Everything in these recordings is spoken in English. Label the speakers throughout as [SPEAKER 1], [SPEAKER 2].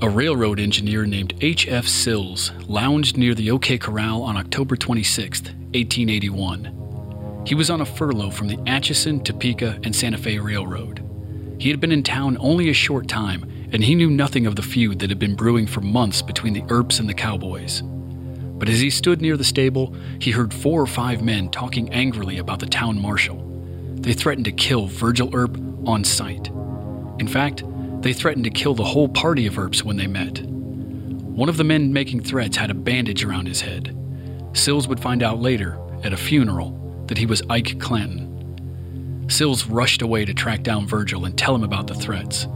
[SPEAKER 1] A railroad engineer named H.F. Sills lounged near the OK Corral on October 26, 1881. He was on a furlough from the Atchison, Topeka, and Santa Fe Railroad. He had been in town only a short time, and he knew nothing of the feud that had been brewing for months between the Earps and the Cowboys. But as he stood near the stable, he heard four or five men talking angrily about the town marshal. They threatened to kill Virgil Earp on sight. In fact, they threatened to kill the whole party of Earps when they met. One of the men making threats had a bandage around his head. Sills would find out later, at a funeral, that he was Ike Clanton. Sills rushed away to track down Virgil and tell him about the threats.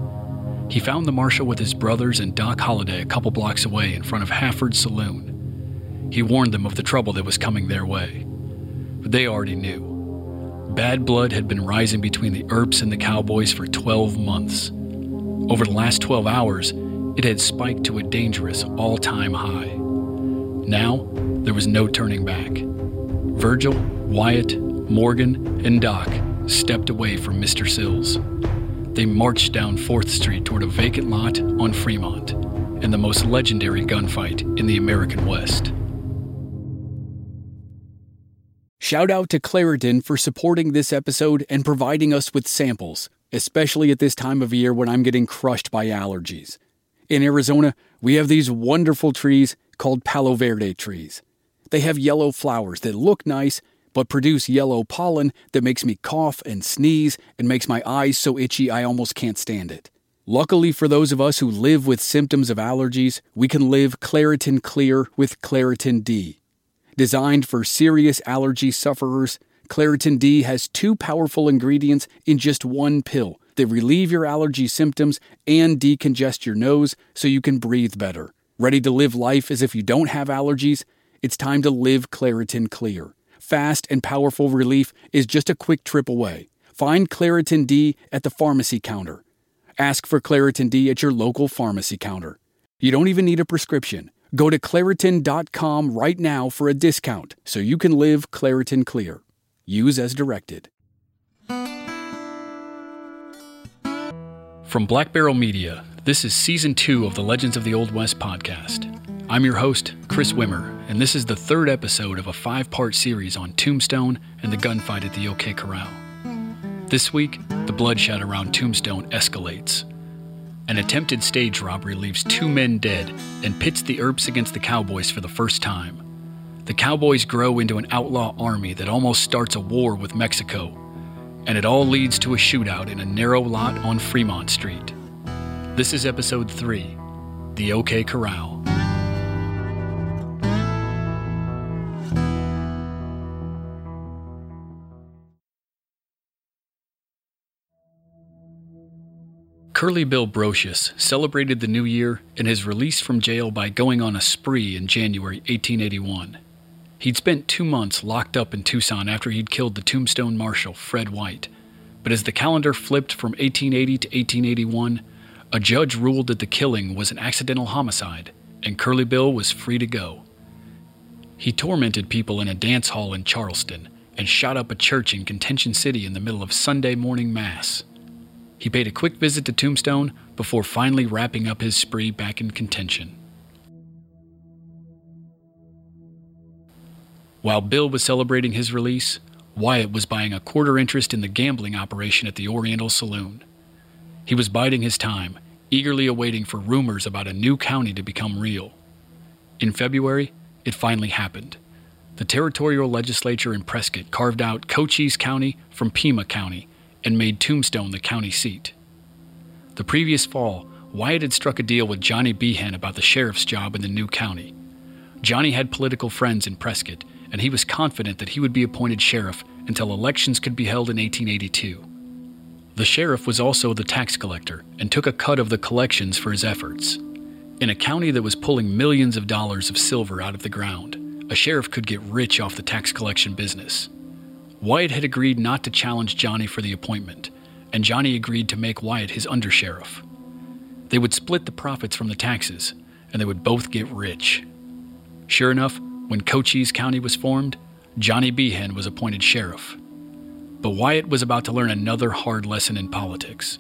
[SPEAKER 1] He found the marshal with his brothers and Doc Holliday a couple blocks away in front of Hafford's saloon. He warned them of the trouble that was coming their way. But they already knew. Bad blood had been rising between the Earps and the Cowboys for 12 months. Over the last 12 hours, it had spiked to a dangerous all time high. Now, there was no turning back. Virgil, Wyatt, Morgan, and Doc stepped away from Mr. Sills. They marched down 4th Street toward a vacant lot on Fremont and the most legendary gunfight in the American West.
[SPEAKER 2] Shout out to Claritin for supporting this episode and providing us with samples especially at this time of year when I'm getting crushed by allergies. In Arizona, we have these wonderful trees called Palo Verde trees. They have yellow flowers that look nice, but produce yellow pollen that makes me cough and sneeze and makes my eyes so itchy I almost can't stand it. Luckily for those of us who live with symptoms of allergies, we can live Claritin Clear with Claritin D. Designed for serious allergy sufferers, Claritin D has two powerful ingredients in just one pill that relieve your allergy symptoms and decongest your nose so you can breathe better. Ready to live life as if you don't have allergies? It's time to live Claritin Clear. Fast and powerful relief is just a quick trip away. Find Claritin D at the pharmacy counter. Ask for Claritin D at your local pharmacy counter. You don't even need a prescription. Go to Claritin.com right now for a discount so you can live Claritin Clear. Use as directed.
[SPEAKER 1] From Black Barrel Media, this is season two of the Legends of the Old West podcast. I'm your host, Chris Wimmer, and this is the third episode of a five part series on Tombstone and the gunfight at the OK Corral. This week, the bloodshed around Tombstone escalates. An attempted stage robbery leaves two men dead and pits the Earps against the Cowboys for the first time. The Cowboys grow into an outlaw army that almost starts a war with Mexico, and it all leads to a shootout in a narrow lot on Fremont Street. This is episode 3 The OK Corral. Curly Bill Brocius celebrated the new year and his release from jail by going on a spree in January 1881. He'd spent two months locked up in Tucson after he'd killed the Tombstone Marshal, Fred White. But as the calendar flipped from 1880 to 1881, a judge ruled that the killing was an accidental homicide, and Curly Bill was free to go. He tormented people in a dance hall in Charleston and shot up a church in Contention City in the middle of Sunday morning Mass. He paid a quick visit to Tombstone before finally wrapping up his spree back in Contention. While Bill was celebrating his release, Wyatt was buying a quarter interest in the gambling operation at the Oriental Saloon. He was biding his time, eagerly awaiting for rumors about a new county to become real. In February, it finally happened. The territorial legislature in Prescott carved out Cochise County from Pima County and made Tombstone the county seat. The previous fall, Wyatt had struck a deal with Johnny Behan about the sheriff's job in the new county. Johnny had political friends in Prescott and he was confident that he would be appointed sheriff until elections could be held in 1882. The sheriff was also the tax collector and took a cut of the collections for his efforts. In a county that was pulling millions of dollars of silver out of the ground, a sheriff could get rich off the tax collection business. Wyatt had agreed not to challenge Johnny for the appointment, and Johnny agreed to make Wyatt his undersheriff. They would split the profits from the taxes, and they would both get rich. Sure enough, when Cochise County was formed, Johnny Behan was appointed sheriff. But Wyatt was about to learn another hard lesson in politics.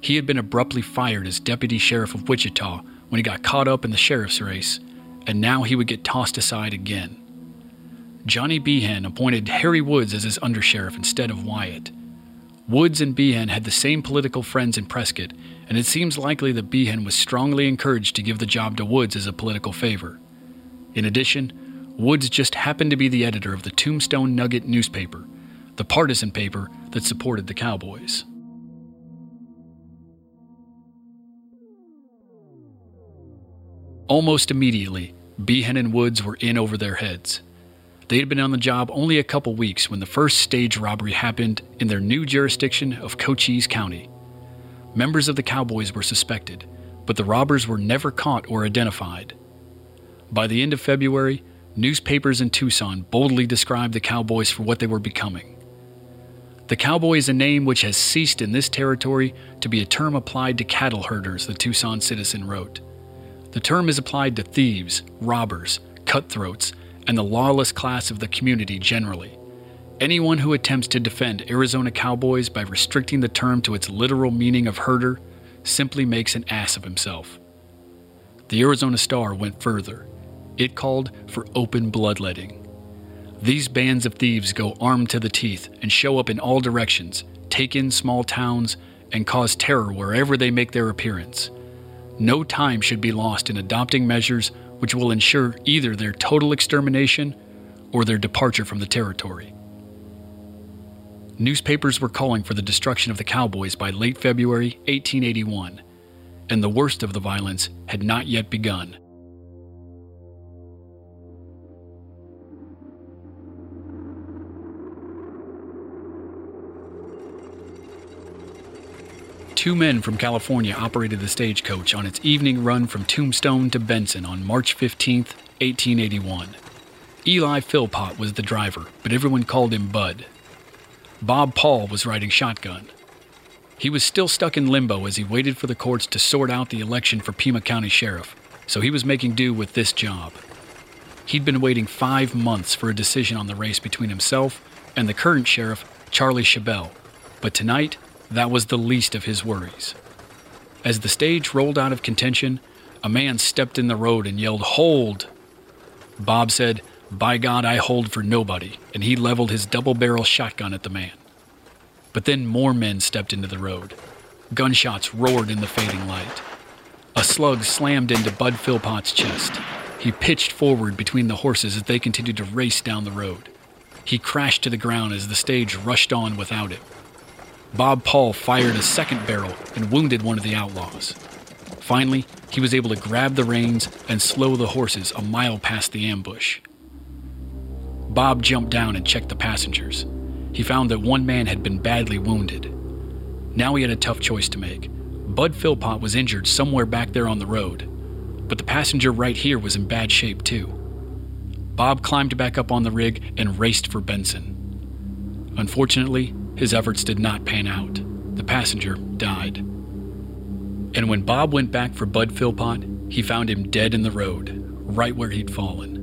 [SPEAKER 1] He had been abruptly fired as deputy sheriff of Wichita when he got caught up in the sheriff's race, and now he would get tossed aside again. Johnny Behan appointed Harry Woods as his undersheriff instead of Wyatt. Woods and Behan had the same political friends in Prescott, and it seems likely that Behan was strongly encouraged to give the job to Woods as a political favor. In addition, Woods just happened to be the editor of the Tombstone Nugget newspaper, the partisan paper that supported the Cowboys. Almost immediately, Behan and Woods were in over their heads. They had been on the job only a couple weeks when the first stage robbery happened in their new jurisdiction of Cochise County. Members of the Cowboys were suspected, but the robbers were never caught or identified. By the end of February, newspapers in Tucson boldly described the Cowboys for what they were becoming. The cowboy is a name which has ceased in this territory to be a term applied to cattle herders, the Tucson Citizen wrote. The term is applied to thieves, robbers, cutthroats, and the lawless class of the community generally. Anyone who attempts to defend Arizona cowboys by restricting the term to its literal meaning of herder simply makes an ass of himself. The Arizona Star went further. It called for open bloodletting. These bands of thieves go armed to the teeth and show up in all directions, take in small towns, and cause terror wherever they make their appearance. No time should be lost in adopting measures which will ensure either their total extermination or their departure from the territory. Newspapers were calling for the destruction of the cowboys by late February 1881, and the worst of the violence had not yet begun. Two men from California operated the stagecoach on its evening run from Tombstone to Benson on March 15, 1881. Eli Philpott was the driver, but everyone called him Bud. Bob Paul was riding shotgun. He was still stuck in limbo as he waited for the courts to sort out the election for Pima County Sheriff, so he was making do with this job. He'd been waiting five months for a decision on the race between himself and the current sheriff, Charlie Shibell, but tonight that was the least of his worries. As the stage rolled out of contention, a man stepped in the road and yelled, Hold! Bob said, By God, I hold for nobody, and he leveled his double barrel shotgun at the man. But then more men stepped into the road. Gunshots roared in the fading light. A slug slammed into Bud Philpott's chest. He pitched forward between the horses as they continued to race down the road. He crashed to the ground as the stage rushed on without him. Bob Paul fired a second barrel and wounded one of the outlaws. Finally, he was able to grab the reins and slow the horses a mile past the ambush. Bob jumped down and checked the passengers. He found that one man had been badly wounded. Now he had a tough choice to make. Bud Philpott was injured somewhere back there on the road, but the passenger right here was in bad shape too. Bob climbed back up on the rig and raced for Benson. Unfortunately, his efforts did not pan out. The passenger died. And when Bob went back for Bud Philpott, he found him dead in the road, right where he'd fallen.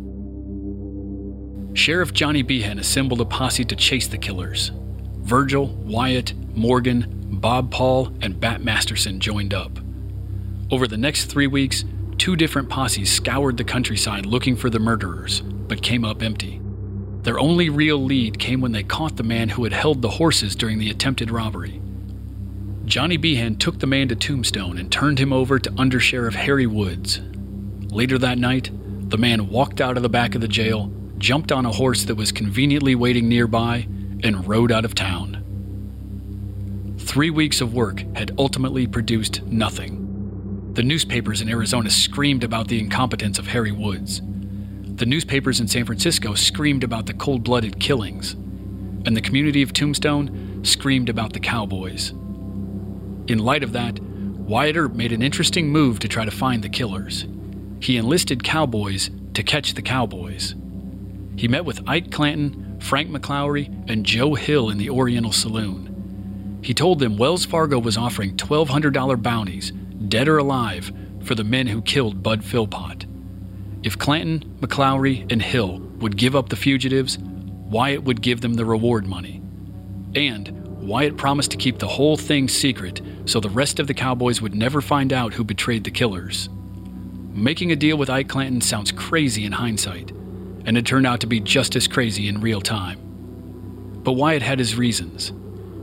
[SPEAKER 1] Sheriff Johnny Behan assembled a posse to chase the killers. Virgil, Wyatt, Morgan, Bob Paul, and Bat Masterson joined up. Over the next three weeks, two different posses scoured the countryside looking for the murderers, but came up empty. Their only real lead came when they caught the man who had held the horses during the attempted robbery. Johnny Behan took the man to Tombstone and turned him over to Under Sheriff Harry Woods. Later that night, the man walked out of the back of the jail, jumped on a horse that was conveniently waiting nearby, and rode out of town. Three weeks of work had ultimately produced nothing. The newspapers in Arizona screamed about the incompetence of Harry Woods. The newspapers in San Francisco screamed about the cold blooded killings. And the community of Tombstone screamed about the cowboys. In light of that, Wyatt Earp made an interesting move to try to find the killers. He enlisted cowboys to catch the cowboys. He met with Ike Clanton, Frank McLaury, and Joe Hill in the Oriental Saloon. He told them Wells Fargo was offering $1,200 bounties, dead or alive, for the men who killed Bud Philpott. If Clanton, McLaury, and Hill would give up the fugitives, Wyatt would give them the reward money. And Wyatt promised to keep the whole thing secret so the rest of the Cowboys would never find out who betrayed the killers. Making a deal with Ike Clanton sounds crazy in hindsight, and it turned out to be just as crazy in real time. But Wyatt had his reasons.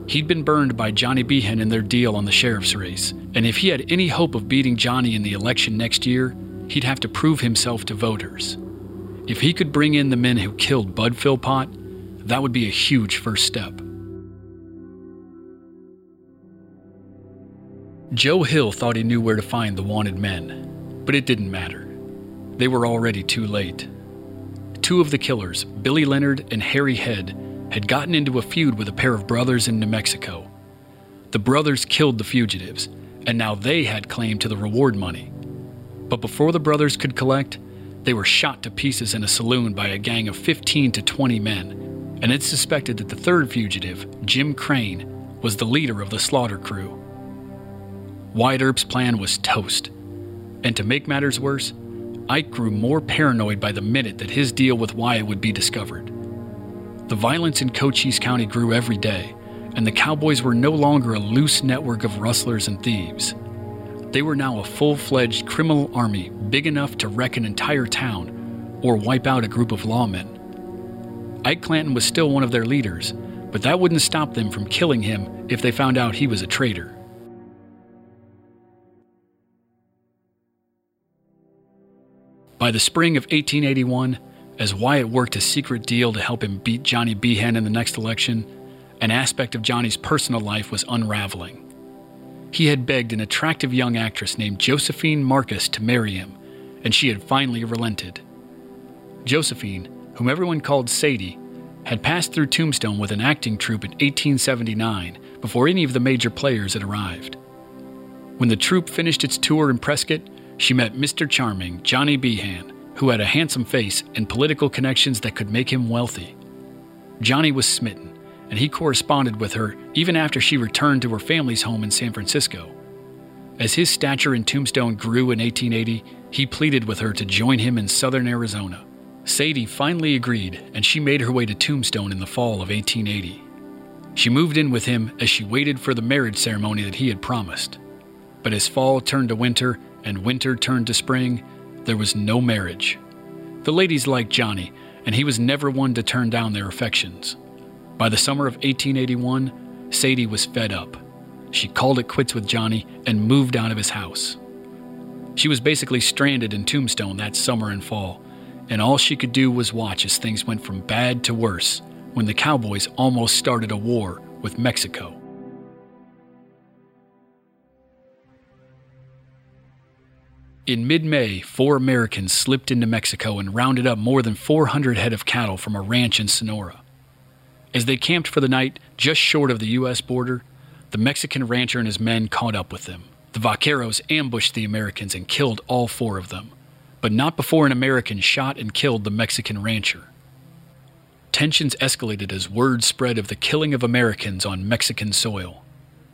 [SPEAKER 1] He'd been burned by Johnny Behan in their deal on the sheriff's race, and if he had any hope of beating Johnny in the election next year, he'd have to prove himself to voters. If he could bring in the men who killed Bud Philpott, that would be a huge first step. Joe Hill thought he knew where to find the wanted men, but it didn't matter. They were already too late. Two of the killers, Billy Leonard and Harry Head, had gotten into a feud with a pair of brothers in New Mexico. The brothers killed the fugitives, and now they had claim to the reward money. But before the brothers could collect, they were shot to pieces in a saloon by a gang of 15 to 20 men, and it's suspected that the third fugitive, Jim Crane, was the leader of the slaughter crew. Wyatt Earp's plan was toast. And to make matters worse, Ike grew more paranoid by the minute that his deal with Wyatt would be discovered. The violence in Cochise County grew every day, and the Cowboys were no longer a loose network of rustlers and thieves. They were now a full fledged criminal army big enough to wreck an entire town or wipe out a group of lawmen. Ike Clanton was still one of their leaders, but that wouldn't stop them from killing him if they found out he was a traitor. By the spring of 1881, as Wyatt worked a secret deal to help him beat Johnny Behan in the next election, an aspect of Johnny's personal life was unraveling. He had begged an attractive young actress named Josephine Marcus to marry him, and she had finally relented. Josephine, whom everyone called Sadie, had passed through Tombstone with an acting troupe in 1879 before any of the major players had arrived. When the troupe finished its tour in Prescott, she met Mr. Charming, Johnny Behan, who had a handsome face and political connections that could make him wealthy. Johnny was smitten, and he corresponded with her even after she returned to her family's home in San Francisco. As his stature in Tombstone grew in 1880, he pleaded with her to join him in southern Arizona. Sadie finally agreed, and she made her way to Tombstone in the fall of 1880. She moved in with him as she waited for the marriage ceremony that he had promised. But as fall turned to winter and winter turned to spring, there was no marriage. The ladies liked Johnny, and he was never one to turn down their affections. By the summer of 1881, Sadie was fed up. She called it quits with Johnny and moved out of his house. She was basically stranded in Tombstone that summer and fall, and all she could do was watch as things went from bad to worse when the Cowboys almost started a war with Mexico. In mid May, four Americans slipped into Mexico and rounded up more than 400 head of cattle from a ranch in Sonora. As they camped for the night just short of the U.S. border, the Mexican rancher and his men caught up with them. The vaqueros ambushed the Americans and killed all four of them. but not before an American shot and killed the Mexican rancher. Tensions escalated as word spread of the killing of Americans on Mexican soil.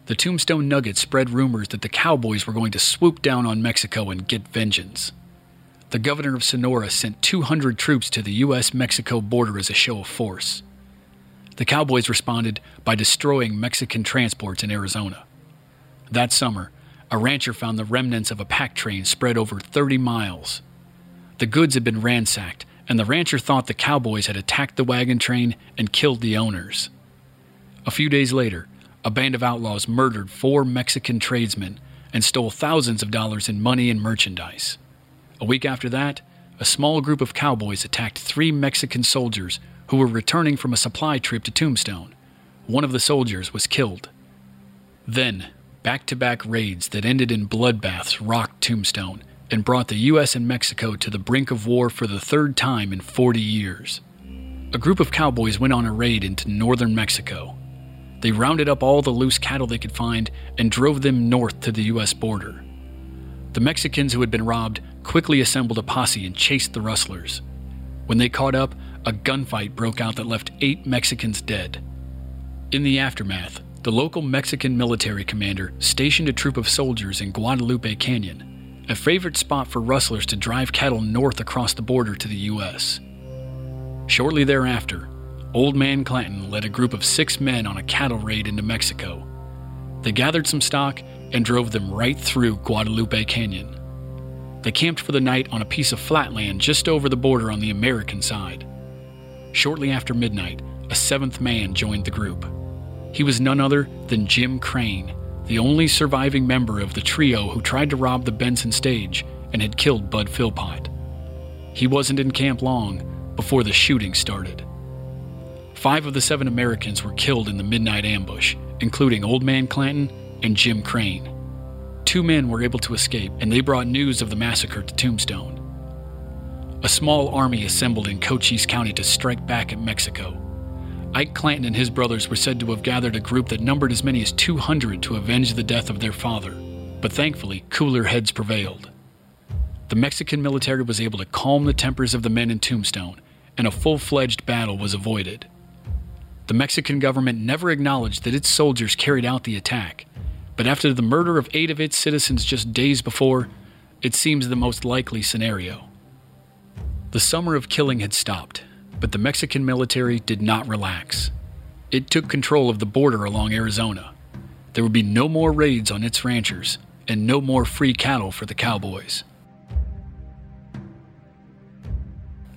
[SPEAKER 1] The Tombstone Nugget spread rumors that the cowboys were going to swoop down on Mexico and get vengeance. The governor of Sonora sent 200 troops to the U.S. Mexico border as a show of force. The cowboys responded by destroying Mexican transports in Arizona. That summer, a rancher found the remnants of a pack train spread over 30 miles. The goods had been ransacked, and the rancher thought the cowboys had attacked the wagon train and killed the owners. A few days later, a band of outlaws murdered four Mexican tradesmen and stole thousands of dollars in money and merchandise. A week after that, a small group of cowboys attacked three Mexican soldiers who were returning from a supply trip to Tombstone. One of the soldiers was killed. Then, back to back raids that ended in bloodbaths rocked Tombstone and brought the U.S. and Mexico to the brink of war for the third time in 40 years. A group of cowboys went on a raid into northern Mexico. They rounded up all the loose cattle they could find and drove them north to the U.S. border. The Mexicans who had been robbed quickly assembled a posse and chased the rustlers. When they caught up, a gunfight broke out that left eight Mexicans dead. In the aftermath, the local Mexican military commander stationed a troop of soldiers in Guadalupe Canyon, a favorite spot for rustlers to drive cattle north across the border to the U.S. Shortly thereafter, Old Man Clanton led a group of six men on a cattle raid into Mexico. They gathered some stock and drove them right through Guadalupe Canyon. They camped for the night on a piece of flatland just over the border on the American side. Shortly after midnight, a seventh man joined the group. He was none other than Jim Crane, the only surviving member of the trio who tried to rob the Benson stage and had killed Bud Philpott. He wasn't in camp long before the shooting started. Five of the seven Americans were killed in the midnight ambush, including Old Man Clanton and Jim Crane. Two men were able to escape, and they brought news of the massacre to Tombstone. A small army assembled in Cochise County to strike back at Mexico. Ike Clanton and his brothers were said to have gathered a group that numbered as many as 200 to avenge the death of their father, but thankfully, cooler heads prevailed. The Mexican military was able to calm the tempers of the men in Tombstone, and a full fledged battle was avoided. The Mexican government never acknowledged that its soldiers carried out the attack, but after the murder of eight of its citizens just days before, it seems the most likely scenario. The summer of killing had stopped, but the Mexican military did not relax. It took control of the border along Arizona. There would be no more raids on its ranchers and no more free cattle for the cowboys.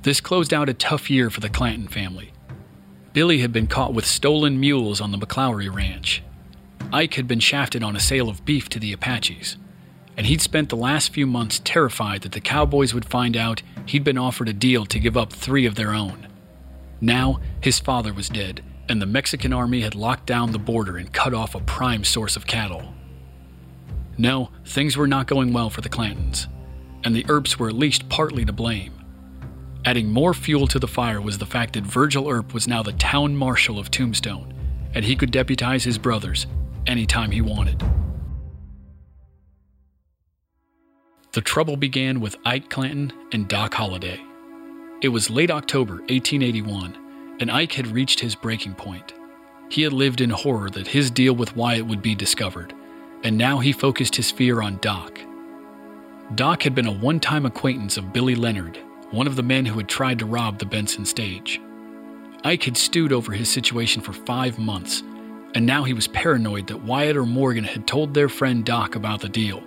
[SPEAKER 1] This closed out a tough year for the Clanton family. Billy had been caught with stolen mules on the McLaury ranch. Ike had been shafted on a sale of beef to the Apaches, and he'd spent the last few months terrified that the cowboys would find out he'd been offered a deal to give up three of their own. Now, his father was dead, and the Mexican army had locked down the border and cut off a prime source of cattle. No, things were not going well for the Clantons, and the Earps were at least partly to blame. Adding more fuel to the fire was the fact that Virgil Earp was now the town marshal of Tombstone, and he could deputize his brothers anytime he wanted. The trouble began with Ike Clanton and Doc Holliday. It was late October 1881, and Ike had reached his breaking point. He had lived in horror that his deal with Wyatt would be discovered, and now he focused his fear on Doc. Doc had been a one time acquaintance of Billy Leonard one of the men who had tried to rob the Benson stage. Ike had stewed over his situation for five months, and now he was paranoid that Wyatt or Morgan had told their friend Doc about the deal.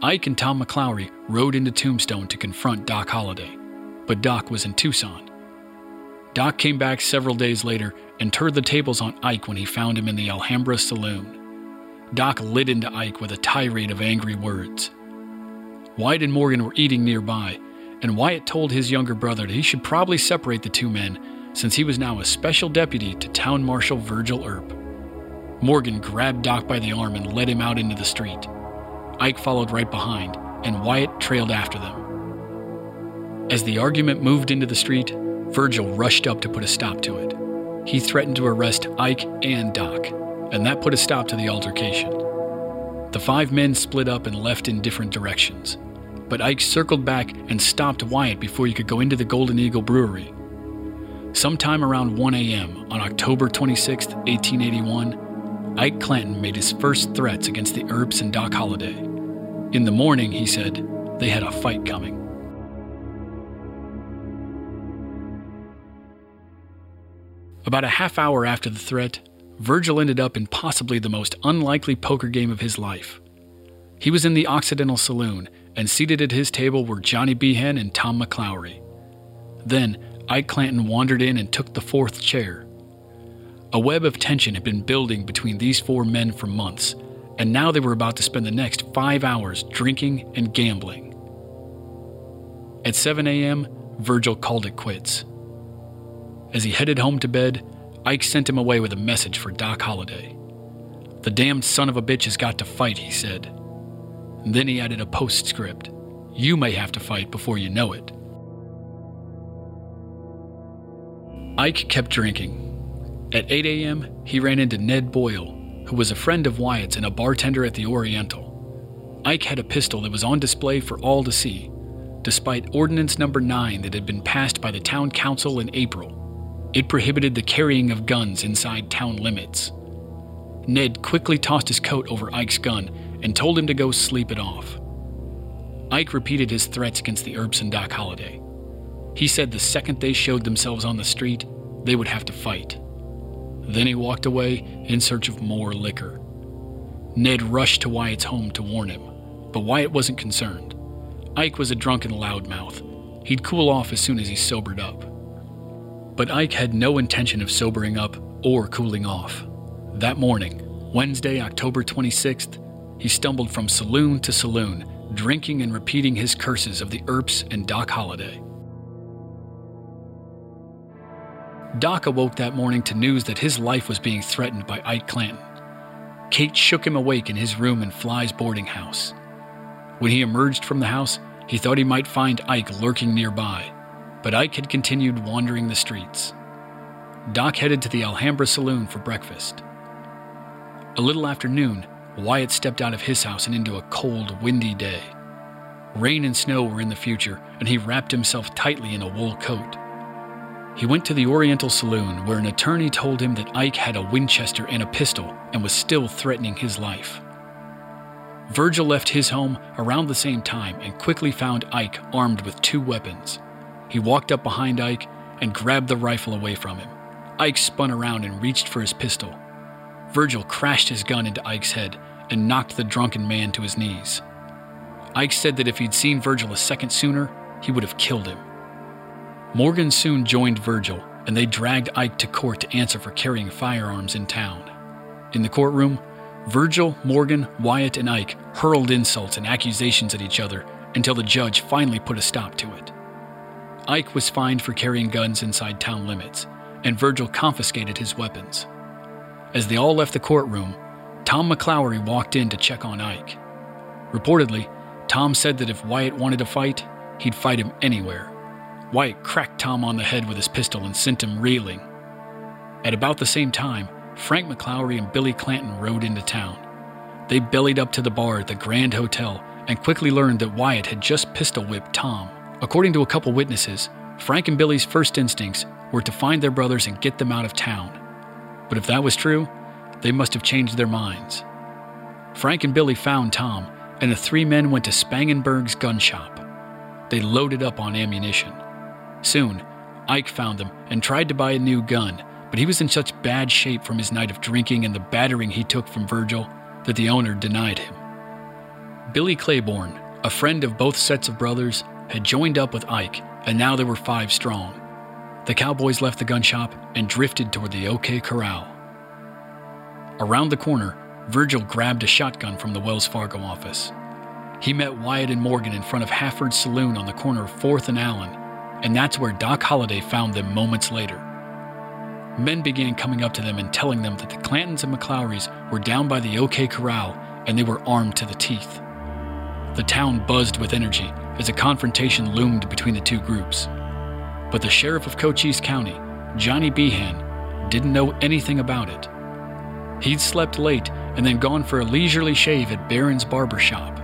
[SPEAKER 1] Ike and Tom McLaury rode into Tombstone to confront Doc Holliday, but Doc was in Tucson. Doc came back several days later and turned the tables on Ike when he found him in the Alhambra saloon. Doc lit into Ike with a tirade of angry words. Wyatt and Morgan were eating nearby, and Wyatt told his younger brother that he should probably separate the two men since he was now a special deputy to Town Marshal Virgil Earp. Morgan grabbed Doc by the arm and led him out into the street. Ike followed right behind, and Wyatt trailed after them. As the argument moved into the street, Virgil rushed up to put a stop to it. He threatened to arrest Ike and Doc, and that put a stop to the altercation. The five men split up and left in different directions. but Ike circled back and stopped Wyatt before he could go into the Golden Eagle Brewery. Sometime around 1 a.m. on October 26, 1881, Ike Clanton made his first threats against the Earps and Doc Holliday. In the morning, he said, they had a fight coming. About a half hour after the threat, Virgil ended up in possibly the most unlikely poker game of his life. He was in the Occidental Saloon, and seated at his table were Johnny Behan and Tom McLaury. Then, Ike Clanton wandered in and took the fourth chair. A web of tension had been building between these four men for months, and now they were about to spend the next five hours drinking and gambling. At 7 a.m., Virgil called it quits. As he headed home to bed, Ike sent him away with a message for Doc Holliday. The damned son of a bitch has got to fight, he said. And then he added a postscript. You may have to fight before you know it. Ike kept drinking. At 8 a.m., he ran into Ned Boyle, who was a friend of Wyatt's and a bartender at the Oriental. Ike had a pistol that was on display for all to see, despite Ordinance Number 9 that had been passed by the town council in April. It prohibited the carrying of guns inside town limits. Ned quickly tossed his coat over Ike's gun and told him to go sleep it off. Ike repeated his threats against the Earps and Doc Holliday. He said the second they showed themselves on the street, they would have to fight. Then he walked away in search of more liquor. Ned rushed to Wyatt's home to warn him, but Wyatt wasn't concerned. Ike was a drunken loudmouth. He'd cool off as soon as he sobered up. But Ike had no intention of sobering up or cooling off. That morning, Wednesday, October 26th, he stumbled from saloon to saloon, drinking and repeating his curses of the Earps and Doc Holliday. Doc awoke that morning to news that his life was being threatened by Ike Clanton. Kate shook him awake in his room in Fly's boarding house. When he emerged from the house, he thought he might find Ike lurking nearby, but Ike had continued wandering the streets. Doc headed to the Alhambra Saloon for breakfast. A little after noon, Wyatt stepped out of his house and into a cold, windy day. Rain and snow were in the future, and he wrapped himself tightly in a wool coat. He went to the Oriental Saloon, where an attorney told him that Ike had a Winchester and a pistol and was still threatening his life. Virgil left his home around the same time and quickly found Ike armed with two weapons. He walked up behind Ike and grabbed the rifle away from him. Ike spun around and reached for his pistol. Virgil crashed his gun into Ike's head and knocked the drunken man to his knees. Ike said that if he'd seen Virgil a second sooner, he would have killed him. Morgan soon joined Virgil, and they dragged Ike to court to answer for carrying firearms in town. In the courtroom, Virgil, Morgan, Wyatt, and Ike hurled insults and accusations at each other until the judge finally put a stop to it. Ike was fined for carrying guns inside town limits, and Virgil confiscated his weapons. As they all left the courtroom, Tom McLaury walked in to check on Ike. Reportedly, Tom said that if Wyatt wanted to fight, he'd fight him anywhere. Wyatt cracked Tom on the head with his pistol and sent him reeling. At about the same time, Frank McLaury and Billy Clanton rode into town. They bellied up to the bar at the Grand Hotel and quickly learned that Wyatt had just pistol whipped Tom. According to a couple witnesses, Frank and Billy's first instincts were to find their brothers and get them out of town. But if that was true, they must have changed their minds. Frank and Billy found Tom, and the three men went to Spangenberg's gun shop. They loaded up on ammunition. Soon, Ike found them and tried to buy a new gun, but he was in such bad shape from his night of drinking and the battering he took from Virgil that the owner denied him. Billy Claiborne, a friend of both sets of brothers, had joined up with Ike, and now there were five strong. The cowboys left the gun shop and drifted toward the OK Corral. Around the corner, Virgil grabbed a shotgun from the Wells Fargo office. He met Wyatt and Morgan in front of Hafford's Saloon on the corner of 4th and Allen, and that's where Doc Holliday found them moments later. Men began coming up to them and telling them that the Clantons and McLaurys were down by the OK Corral and they were armed to the teeth. The town buzzed with energy as a confrontation loomed between the two groups. But the sheriff of Cochise County, Johnny Behan, didn't know anything about it. He'd slept late and then gone for a leisurely shave at Barron's barber shop.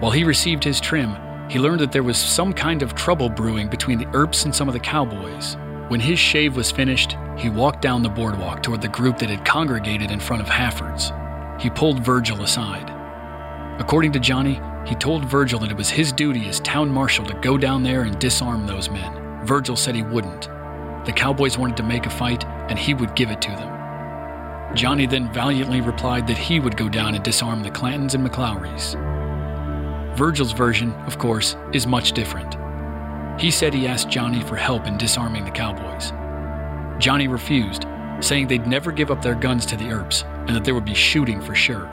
[SPEAKER 1] While he received his trim, he learned that there was some kind of trouble brewing between the Earps and some of the cowboys. When his shave was finished, he walked down the boardwalk toward the group that had congregated in front of Hafford's. He pulled Virgil aside. According to Johnny, he told Virgil that it was his duty as town marshal to go down there and disarm those men. Virgil said he wouldn't. The cowboys wanted to make a fight, and he would give it to them. Johnny then valiantly replied that he would go down and disarm the Clantons and McLauries. Virgil's version, of course, is much different. He said he asked Johnny for help in disarming the cowboys. Johnny refused, saying they'd never give up their guns to the Earps and that there would be shooting for sure.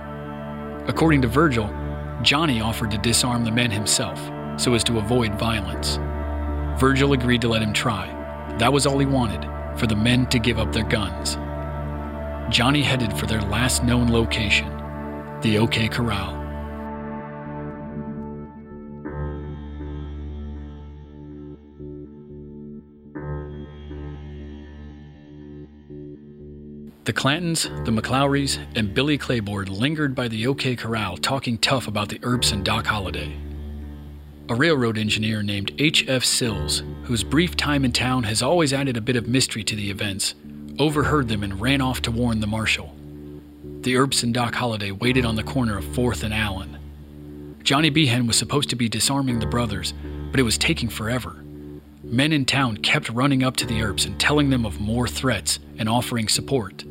[SPEAKER 1] According to Virgil, Johnny offered to disarm the men himself so as to avoid violence. Virgil agreed to let him try. That was all he wanted for the men to give up their guns. Johnny headed for their last known location, the OK Corral. The Clantons, the McLauries, and Billy Claiborne lingered by the OK Corral talking tough about the Earps and Doc Holliday. A railroad engineer named H.F. Sills, whose brief time in town has always added a bit of mystery to the events, overheard them and ran off to warn the marshal. The Earps and Doc Holliday waited on the corner of 4th and Allen. Johnny Behan was supposed to be disarming the brothers, but it was taking forever. Men in town kept running up to the Earps and telling them of more threats and offering support.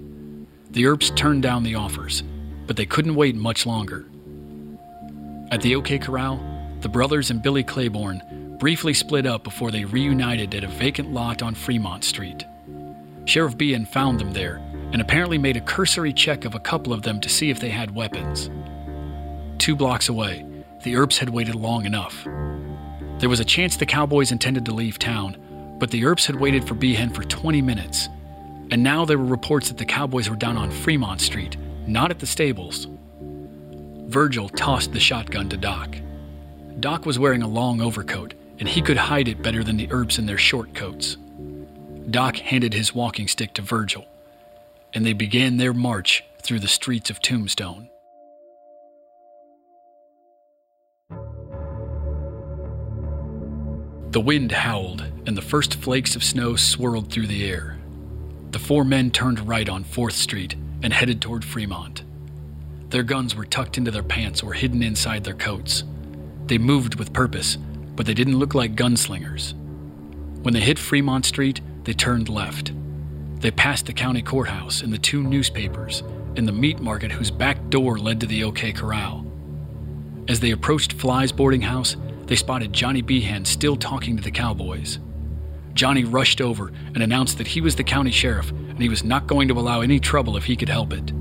[SPEAKER 1] The Earps turned down the offers, but they couldn't wait much longer. At the OK Corral, the brothers and Billy Claiborne briefly split up before they reunited at a vacant lot on Fremont Street. Sheriff Behan found them there and apparently made a cursory check of a couple of them to see if they had weapons. Two blocks away, the Earps had waited long enough. There was a chance the cowboys intended to leave town, but the Earps had waited for Behan for 20 minutes and now there were reports that the Cowboys were down on Fremont Street, not at the stables. Virgil tossed the shotgun to Doc. Doc was wearing a long overcoat, and he could hide it better than the Earps in their short coats. Doc handed his walking stick to Virgil, and they began their march through the streets of Tombstone. The wind howled, and the first flakes of snow swirled through the air. The four men turned right on 4th Street and headed toward Fremont. Their guns were tucked into their pants or hidden inside their coats. They moved with purpose, but they didn't look like gunslingers. When they hit Fremont Street, they turned left. They passed the county courthouse and the two newspapers and the meat market whose back door led to the OK Corral. As they approached Fly's boarding house, they spotted Johnny Behan still talking to the cowboys. Johnny rushed over and announced that he was the county sheriff and he was not going to allow any trouble if he could help it.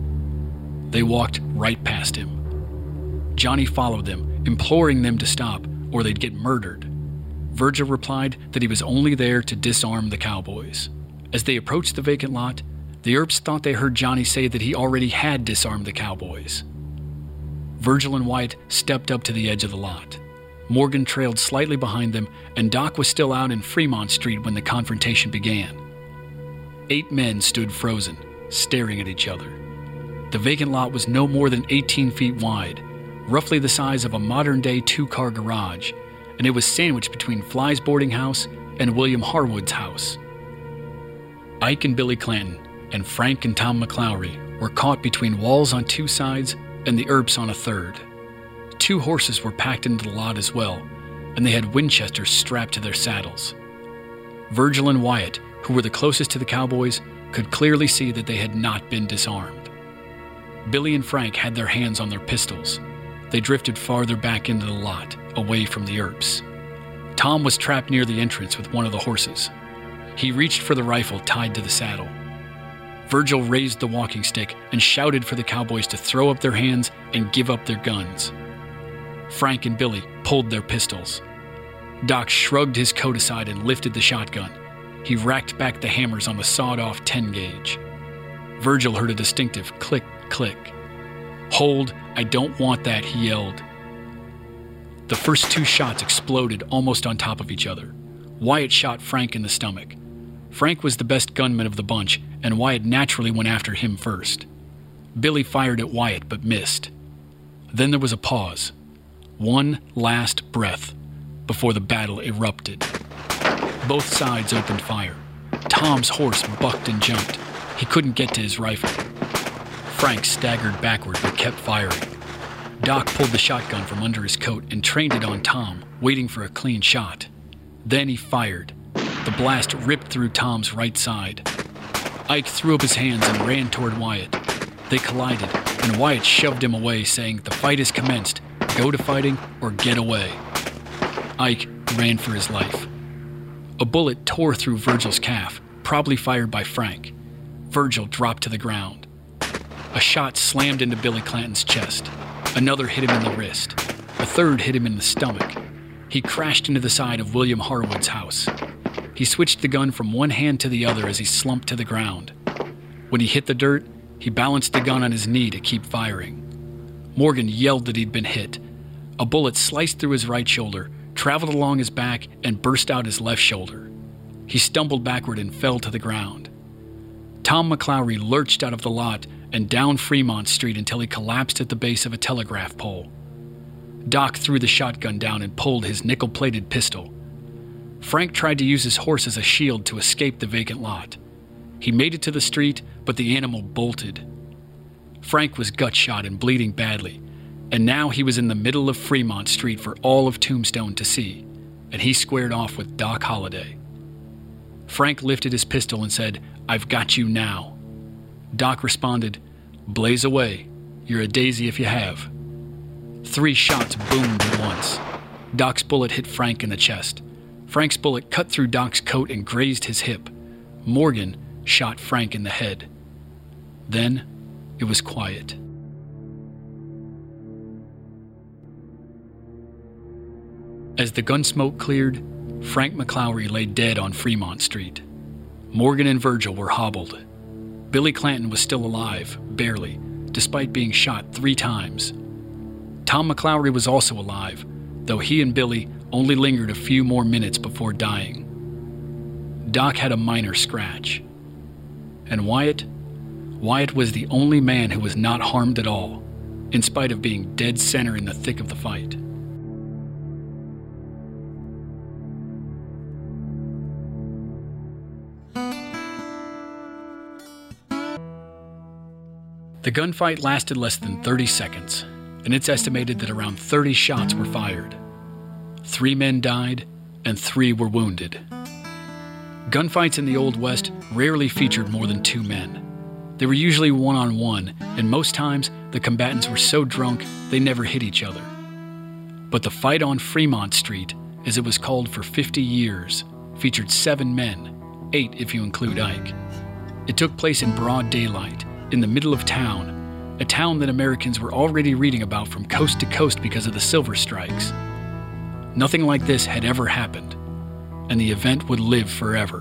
[SPEAKER 1] They walked right past him. Johnny followed them, imploring them to stop or they'd get murdered. Virgil replied that he was only there to disarm the cowboys. As they approached the vacant lot, the Earps thought they heard Johnny say that he already had disarmed the cowboys. Virgil and Wyatt stepped up to the edge of the lot. Morgan trailed slightly behind them, and Doc was still out in Fremont Street when the confrontation began. Eight men stood frozen, staring at each other. The vacant lot was no more than 18 feet wide, roughly the size of a modern day two car garage, and it was sandwiched between Fly's boarding house and William Harwood's house. Ike and Billy Clanton and Frank and Tom McLaury were caught between walls on two sides and the Earps on a third. Two horses were packed into the lot as well, and they had Winchesters strapped to their saddles. Virgil and Wyatt, who were the closest to the cowboys, could clearly see that they had not been disarmed. Billy and Frank had their hands on their pistols. They drifted farther back into the lot, away from the Earps. Tom was trapped near the entrance with one of the horses. He reached for the rifle tied to the saddle. Virgil raised the walking stick and shouted for the cowboys to throw up their hands and give up their guns. Frank and Billy pulled their pistols. Doc shrugged his coat aside and lifted the shotgun. He racked back the hammers on the sawed off 10 gauge. Virgil heard a distinctive click, click. Hold, I don't want that, he yelled. The first two shots exploded almost on top of each other. Wyatt shot Frank in the stomach. Frank was the best gunman of the bunch, and Wyatt naturally went after him first. Billy fired at Wyatt but missed. Then there was a pause. One last breath before the battle erupted. Both sides opened fire. Tom's horse bucked and jumped. He couldn't get to his rifle. Frank staggered backward but kept firing. Doc pulled the shotgun from under his coat and trained it on Tom, waiting for a clean shot. Then he fired. The blast ripped through Tom's right side. Ike threw up his hands and ran toward Wyatt. They collided, and Wyatt shoved him away, saying, The fight has commenced. Go to fighting or get away. Ike ran for his life. A bullet tore through Virgil's calf, probably fired by Frank. Virgil dropped to the ground. A shot slammed into Billy Clanton's chest. Another hit him in the wrist. A third hit him in the stomach. He crashed into the side of William Harwood's house. He switched the gun from one hand to the other as he slumped to the ground. When he hit the dirt, he balanced the gun on his knee to keep firing. Morgan yelled that he'd been hit. A bullet sliced through his right shoulder, traveled along his back, and burst out his left shoulder. He stumbled backward and fell to the ground. Tom McLaury lurched out of the lot and down Fremont Street until he collapsed at the base of a telegraph pole. Doc threw the shotgun down and pulled his nickel plated pistol. Frank tried to use his horse as a shield to escape the vacant lot. He made it to the street, but the animal bolted. Frank was gut shot and bleeding badly, and now he was in the middle of Fremont Street for all of Tombstone to see, and he squared off with Doc Holliday. Frank lifted his pistol and said, I've got you now. Doc responded, Blaze away. You're a daisy if you have. Three shots boomed at once. Doc's bullet hit Frank in the chest. Frank's bullet cut through Doc's coat and grazed his hip. Morgan shot Frank in the head. Then it was quiet. As the gun smoke cleared, Frank McLaury lay dead on Fremont Street. Morgan and Virgil were hobbled. Billy Clanton was still alive, barely, despite being shot three times. Tom McLaury was also alive, though he and Billy only lingered a few more minutes before dying. Doc had a minor scratch. And Wyatt? Wyatt was the only man who was not harmed at all, in spite of being dead center in the thick of the fight. The gunfight lasted less than 30 seconds, and it's estimated that around 30 shots were fired. Three men died, and three were wounded. Gunfights in the Old West rarely featured more than two men. They were usually one on one, and most times the combatants were so drunk they never hit each other. But the fight on Fremont Street, as it was called for 50 years, featured seven men, eight if you include Ike. It took place in broad daylight, in the middle of town, a town that Americans were already reading about from coast to coast because of the silver strikes. Nothing like this had ever happened, and the event would live forever.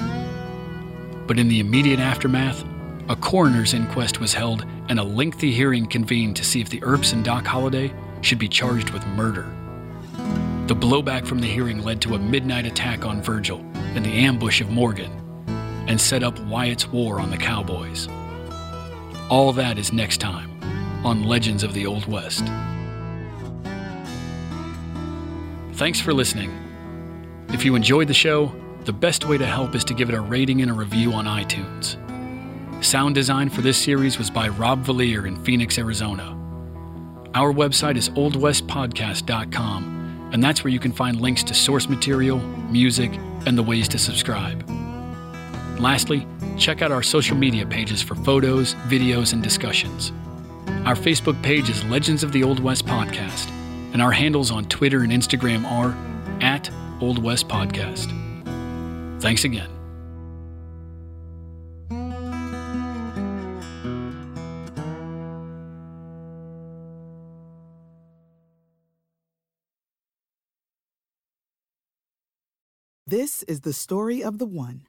[SPEAKER 1] But in the immediate aftermath, a coroner's inquest was held and a lengthy hearing convened to see if the Earps and Doc Holliday should be charged with murder. The blowback from the hearing led to a midnight attack on Virgil and the ambush of Morgan, and set up Wyatt's war on the Cowboys. All that is next time on Legends of the Old West. Thanks for listening. If you enjoyed the show, the best way to help is to give it a rating and a review on iTunes. Sound design for this series was by Rob Valier in Phoenix, Arizona. Our website is oldwestpodcast.com, and that's where you can find links to source material, music, and the ways to subscribe. Lastly, check out our social media pages for photos, videos, and discussions. Our Facebook page is Legends of the Old West Podcast, and our handles on Twitter and Instagram are at Old West Podcast. Thanks again.
[SPEAKER 3] This is the story of the one.